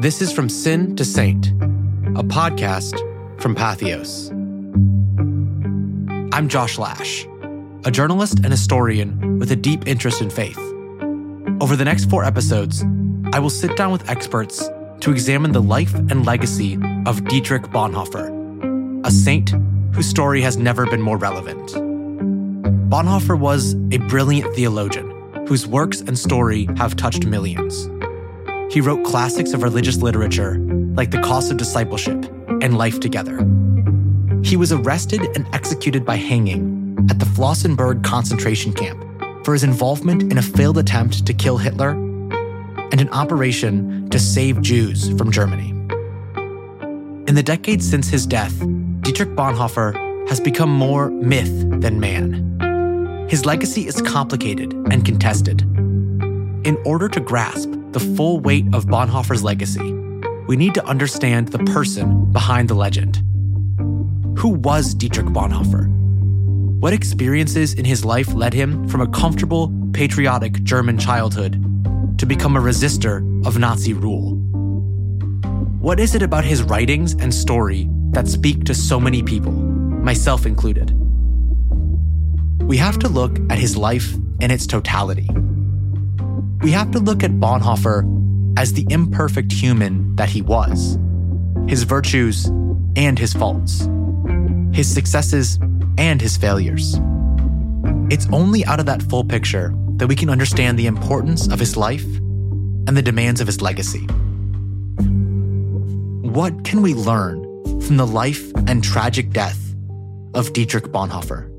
This is From Sin to Saint, a podcast from Patheos. I'm Josh Lash, a journalist and historian with a deep interest in faith. Over the next four episodes, I will sit down with experts to examine the life and legacy of Dietrich Bonhoeffer, a saint whose story has never been more relevant. Bonhoeffer was a brilliant theologian whose works and story have touched millions. He wrote classics of religious literature like The Cost of Discipleship and Life Together. He was arrested and executed by hanging at the Flossenburg concentration camp for his involvement in a failed attempt to kill Hitler and an operation to save Jews from Germany. In the decades since his death, Dietrich Bonhoeffer has become more myth than man. His legacy is complicated and contested. In order to grasp the full weight of Bonhoeffer's legacy, we need to understand the person behind the legend. Who was Dietrich Bonhoeffer? What experiences in his life led him from a comfortable, patriotic German childhood to become a resistor of Nazi rule? What is it about his writings and story that speak to so many people, myself included? We have to look at his life in its totality. We have to look at Bonhoeffer as the imperfect human that he was, his virtues and his faults, his successes and his failures. It's only out of that full picture that we can understand the importance of his life and the demands of his legacy. What can we learn from the life and tragic death of Dietrich Bonhoeffer?